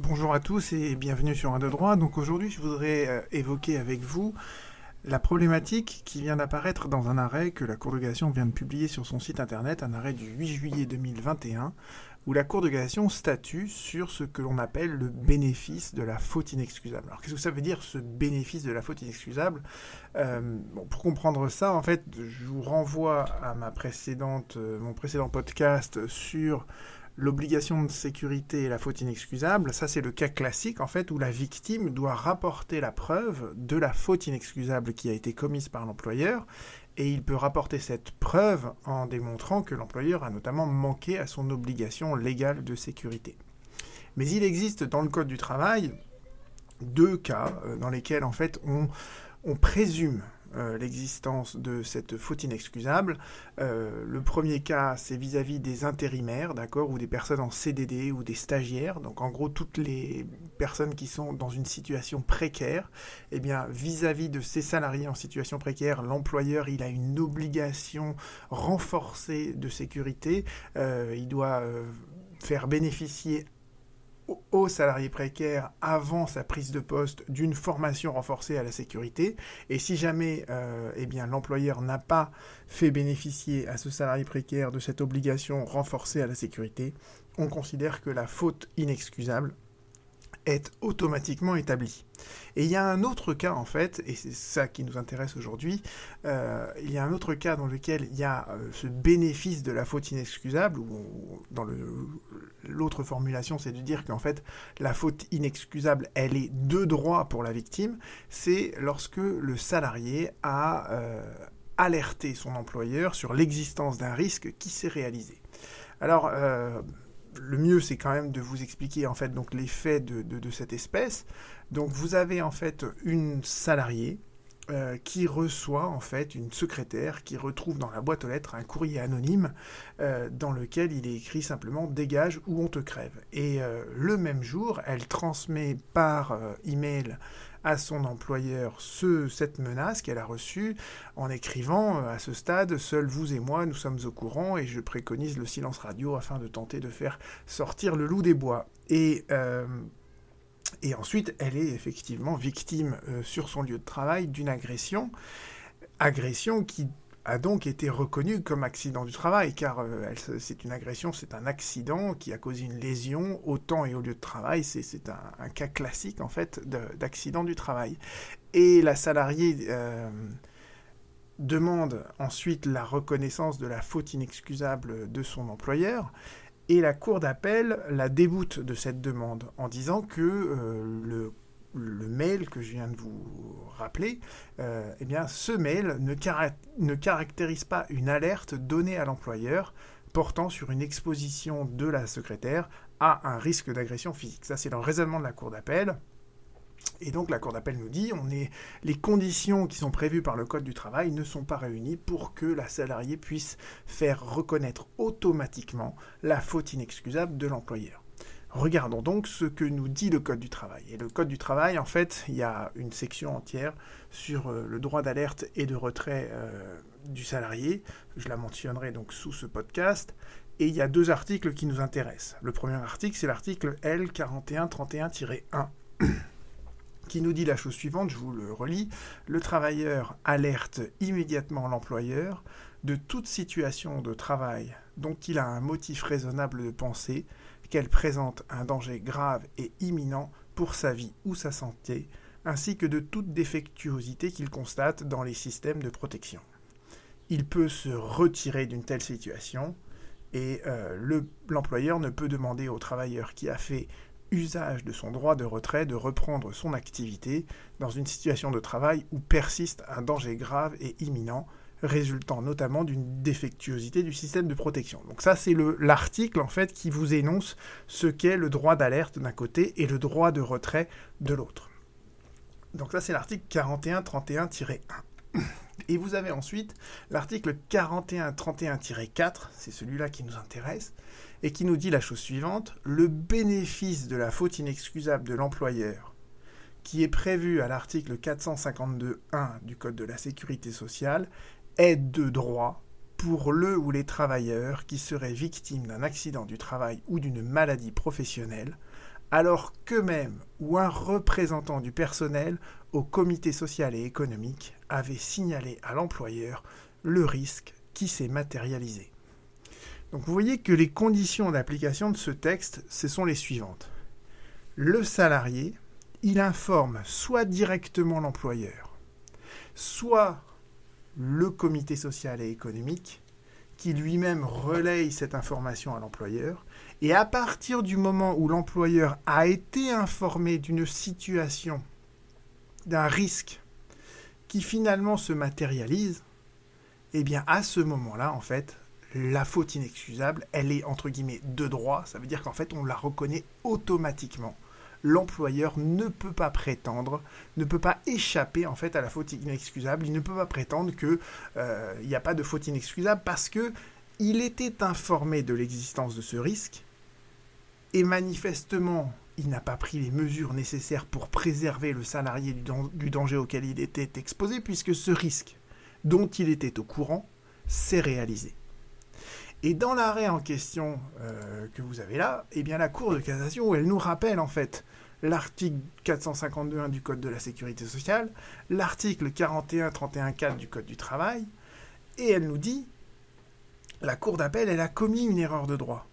Bonjour à tous et bienvenue sur Un de droit. Donc aujourd'hui, je voudrais euh, évoquer avec vous la problématique qui vient d'apparaître dans un arrêt que la Cour de cassation vient de publier sur son site internet, un arrêt du 8 juillet 2021, où la Cour de cassation statue sur ce que l'on appelle le bénéfice de la faute inexcusable. Alors qu'est-ce que ça veut dire ce bénéfice de la faute inexcusable? Euh, Pour comprendre ça, en fait, je vous renvoie à ma précédente, euh, mon précédent podcast sur l'obligation de sécurité et la faute inexcusable, ça c'est le cas classique en fait où la victime doit rapporter la preuve de la faute inexcusable qui a été commise par l'employeur et il peut rapporter cette preuve en démontrant que l'employeur a notamment manqué à son obligation légale de sécurité. Mais il existe dans le Code du travail deux cas euh, dans lesquels en fait on, on présume euh, l'existence de cette faute inexcusable. Euh, le premier cas, c'est vis-à-vis des intérimaires, d'accord, ou des personnes en CDD ou des stagiaires. Donc en gros, toutes les personnes qui sont dans une situation précaire, eh bien, vis-à-vis de ces salariés en situation précaire, l'employeur, il a une obligation renforcée de sécurité. Euh, il doit faire bénéficier aux salariés précaires avant sa prise de poste d'une formation renforcée à la sécurité. Et si jamais euh, eh l'employeur n'a pas fait bénéficier à ce salarié précaire de cette obligation renforcée à la sécurité, on considère que la faute inexcusable est automatiquement établi. Et il y a un autre cas en fait, et c'est ça qui nous intéresse aujourd'hui, euh, il y a un autre cas dans lequel il y a euh, ce bénéfice de la faute inexcusable, ou dans l'autre formulation c'est de dire qu'en fait la faute inexcusable elle est de droit pour la victime, c'est lorsque le salarié a euh, alerté son employeur sur l'existence d'un risque qui s'est réalisé. Alors, le mieux, c'est quand même de vous expliquer en fait donc les faits de, cette espèce. Donc vous avez en fait une salariée euh, qui reçoit en fait une secrétaire qui retrouve dans la boîte aux lettres un courrier anonyme euh, dans lequel il est écrit simplement dégage ou on te crève. Et euh, le même jour, elle transmet par email à son employeur ce, cette menace qu'elle a reçue en écrivant à ce stade Seuls vous et moi, nous sommes au courant et je préconise le silence radio afin de tenter de faire sortir le loup des bois. Et. Et ensuite, elle est effectivement victime euh, sur son lieu de travail d'une agression, agression qui a donc été reconnu comme accident du travail, car euh, c'est une agression, c'est un accident qui a causé une lésion au temps et au lieu de travail. C'est un, cas classique en fait d'accident du travail. Et la salariée euh, demande ensuite la reconnaissance de la faute inexcusable de son employeur. Et la cour d'appel la déboute de cette demande en disant que euh, le mail que je viens de vous rappeler, euh, eh ce mail ne, caractérise pas une alerte donnée à l'employeur portant sur une exposition de la secrétaire à un risque d'agression physique. Ça, c'est le raisonnement de la Cour d'appel. Et donc la Cour d'appel nous dit, on est, les conditions qui sont prévues par le Code du travail ne sont pas réunies pour que la salariée puisse faire reconnaître automatiquement la faute inexcusable de l'employeur. Regardons donc ce que nous dit le Code du travail. Et le Code du travail, en fait, il y a une section entière sur euh, le droit d'alerte et de retrait euh, du salarié. Je la mentionnerai donc sous ce podcast. Et il y a deux articles qui nous intéressent. Le premier article, c'est l'article L4131-1 qui nous dit la chose suivante, je vous le relis. Le travailleur alerte immédiatement l'employeur de toute situation de travail dont il a un motif raisonnable de penser qu'elle présente un danger grave et imminent pour sa vie ou sa santé, ainsi que de toute défectuosité qu'il constate dans les systèmes de protection. Il peut se retirer d'une telle situation et euh, l'employeur ne peut demander au travailleur qui a fait usage de son droit de retrait de reprendre son activité dans une situation de travail où persiste un danger grave et imminent résultant notamment d'une défectuosité du système de protection. Donc ça, c'est l'article en fait qui vous énonce ce qu'est le droit d'alerte d'un côté et le droit de retrait de l'autre. Donc ça, c'est l'article 4131-1. Et vous avez ensuite l'article 4131-4, c'est celui-là qui nous intéresse, et qui nous dit la chose suivante, le bénéfice de la faute inexcusable de l'employeur, qui est prévu à l'article 452.1 du Code de la sécurité sociale, aide de droit pour le ou les travailleurs qui seraient victimes d'un accident du travail ou d'une maladie professionnelle alors qu'eux-mêmes ou un représentant du personnel au comité social et économique avait signalé à l'employeur le risque qui s'est matérialisé. Donc vous voyez que les conditions d'application de ce texte, ce sont les suivantes. Le salarié, il informe soit directement l'employeur, soit le comité social et économique, qui lui-même relaye cette information à l'employeur, et à partir du moment où l'employeur a été informé d'une situation, d'un risque qui finalement se matérialise, eh bien à ce moment-là, en fait, la faute inexcusable, elle est entre guillemets de droit, ça veut dire qu'en fait on la reconnaît automatiquement. L'employeur ne peut pas prétendre, ne peut pas échapper en fait à la faute inexcusable. Il ne peut pas prétendre qu'il euh, n'y a pas de faute inexcusable parce que il était informé de l'existence de ce risque et manifestement il n'a pas pris les mesures nécessaires pour préserver le salarié du danger auquel il était exposé puisque ce risque dont il était au courant s'est réalisé. Et dans l'arrêt en question euh, que vous avez là, eh bien la Cour de cassation, elle nous rappelle en fait l'article 452.1 du Code de la sécurité sociale, l'article 41.31.4 du Code du travail, et elle nous dit la Cour d'appel, elle a commis une erreur de droit.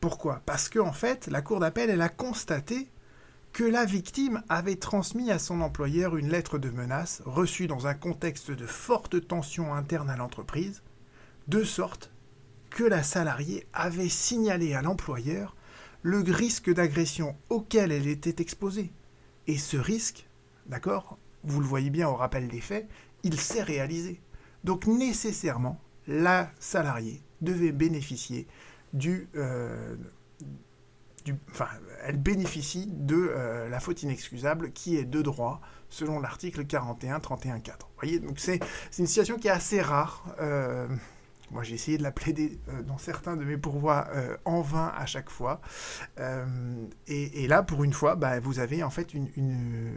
Pourquoi? Parce qu'en en fait, la Cour d'appel, elle a constaté que la victime avait transmis à son employeur une lettre de menace reçue dans un contexte de forte tension interne à l'entreprise, de sorte que la salariée avait signalé à l'employeur le risque d'agression auquel elle était exposée. Et ce risque, d'accord, vous le voyez bien au rappel des faits, il s'est réalisé. Donc nécessairement, la salariée devait bénéficier du, euh, enfin, elle bénéficie de euh, la faute inexcusable qui est de droit selon l'article 41 31 4. Vous voyez, donc c'est une situation qui est assez rare. Euh, moi, j'ai essayé de la plaider euh, dans certains de mes pourvois euh, en vain à chaque fois. Euh, et, là, pour une fois, bah, vous avez en fait une,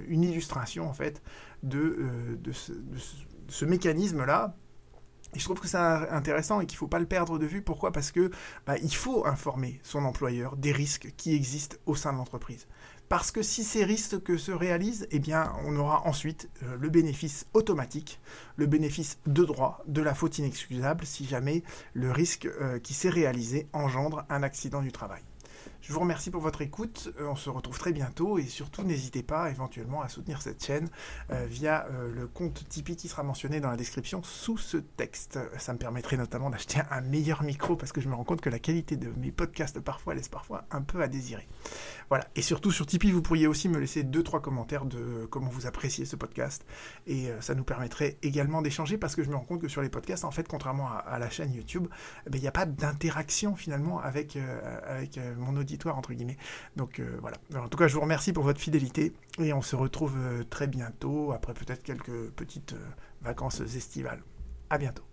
illustration en fait de, ce, mécanisme-là. Et je trouve que c'est intéressant et qu'il ne faut pas le perdre de vue. Pourquoi? Parce que bah, il faut informer son employeur des risques qui existent au sein de l'entreprise. Parce que si ces risques se réalisent, eh on aura ensuite euh, le bénéfice automatique, le bénéfice de droit de la faute inexcusable si jamais le risque euh, qui s'est réalisé engendre un accident du travail. Je vous remercie pour votre écoute. Euh, on se retrouve très bientôt et surtout n'hésitez pas éventuellement à soutenir cette chaîne euh, via euh, le compte Tipeee qui sera mentionné dans la description sous ce texte. Ça me permettrait notamment d'acheter un meilleur micro parce que je me rends compte que la qualité de mes podcasts parfois laisse parfois un peu à désirer. Voilà. Et surtout sur Tipeee, vous pourriez aussi me laisser deux trois commentaires de comment vous appréciez ce podcast et ça nous permettrait également d'échanger parce que je me rends compte que sur les podcasts, en fait, contrairement à, la chaîne YouTube, eh ben, il n'y a pas d'interaction finalement avec avec mon auditoire, entre guillemets. Donc euh, voilà. en tout cas, je vous remercie pour votre fidélité et on se retrouve euh, très bientôt après peut-être quelques petites euh, vacances estivales. À bientôt.